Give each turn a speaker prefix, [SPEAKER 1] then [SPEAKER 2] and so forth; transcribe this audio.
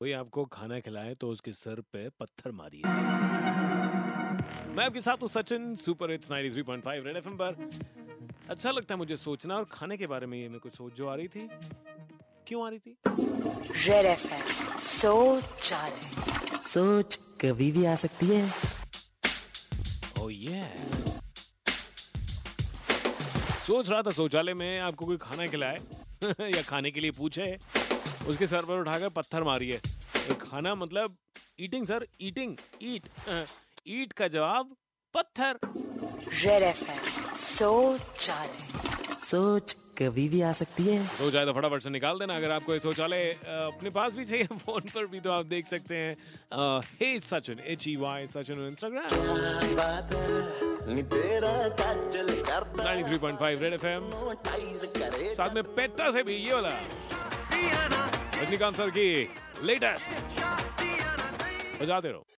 [SPEAKER 1] कोई आपको खाना खिलाए तो उसके सर पे पत्थर मारिए। मैं आपके साथ हूँ Sachin super hits 93.5 Red FM पर। अच्छा लगता है मुझे सोचना और खाने के बारे में ये मेरे को सोच जो आ रही थी। क्यों आ रही थी?
[SPEAKER 2] रेड एफएम सोच
[SPEAKER 3] सोच कभी भी आ सकती है।
[SPEAKER 1] ओह ये yeah. सोच रहा था शौचालय में आपको कोई खाना खिलाए या खाने के लिए पूछे। उसके सर पर उठाकर पत्थर मारिए। तो खाना मतलब eating sir eating eat eat का जवाब पत्थर।
[SPEAKER 2] रेड एफएम सोच
[SPEAKER 3] सोच कभी भी आ सकती है।
[SPEAKER 1] तो जाए तो फटाफट से निकाल देना अगर आपको ये शौचालय अपने पास भी चाहिए फ़ोन पर भी तो आप देख सकते हैं। Hey Sachin H E Y Sachin Instagram
[SPEAKER 4] काजल करता
[SPEAKER 1] 93.5 रेड एफएम
[SPEAKER 4] टाइज करे
[SPEAKER 1] साथ में पेट्टा से भी ये वाला। रजनीकांत सर की लेटेस्ट बजाते रहो।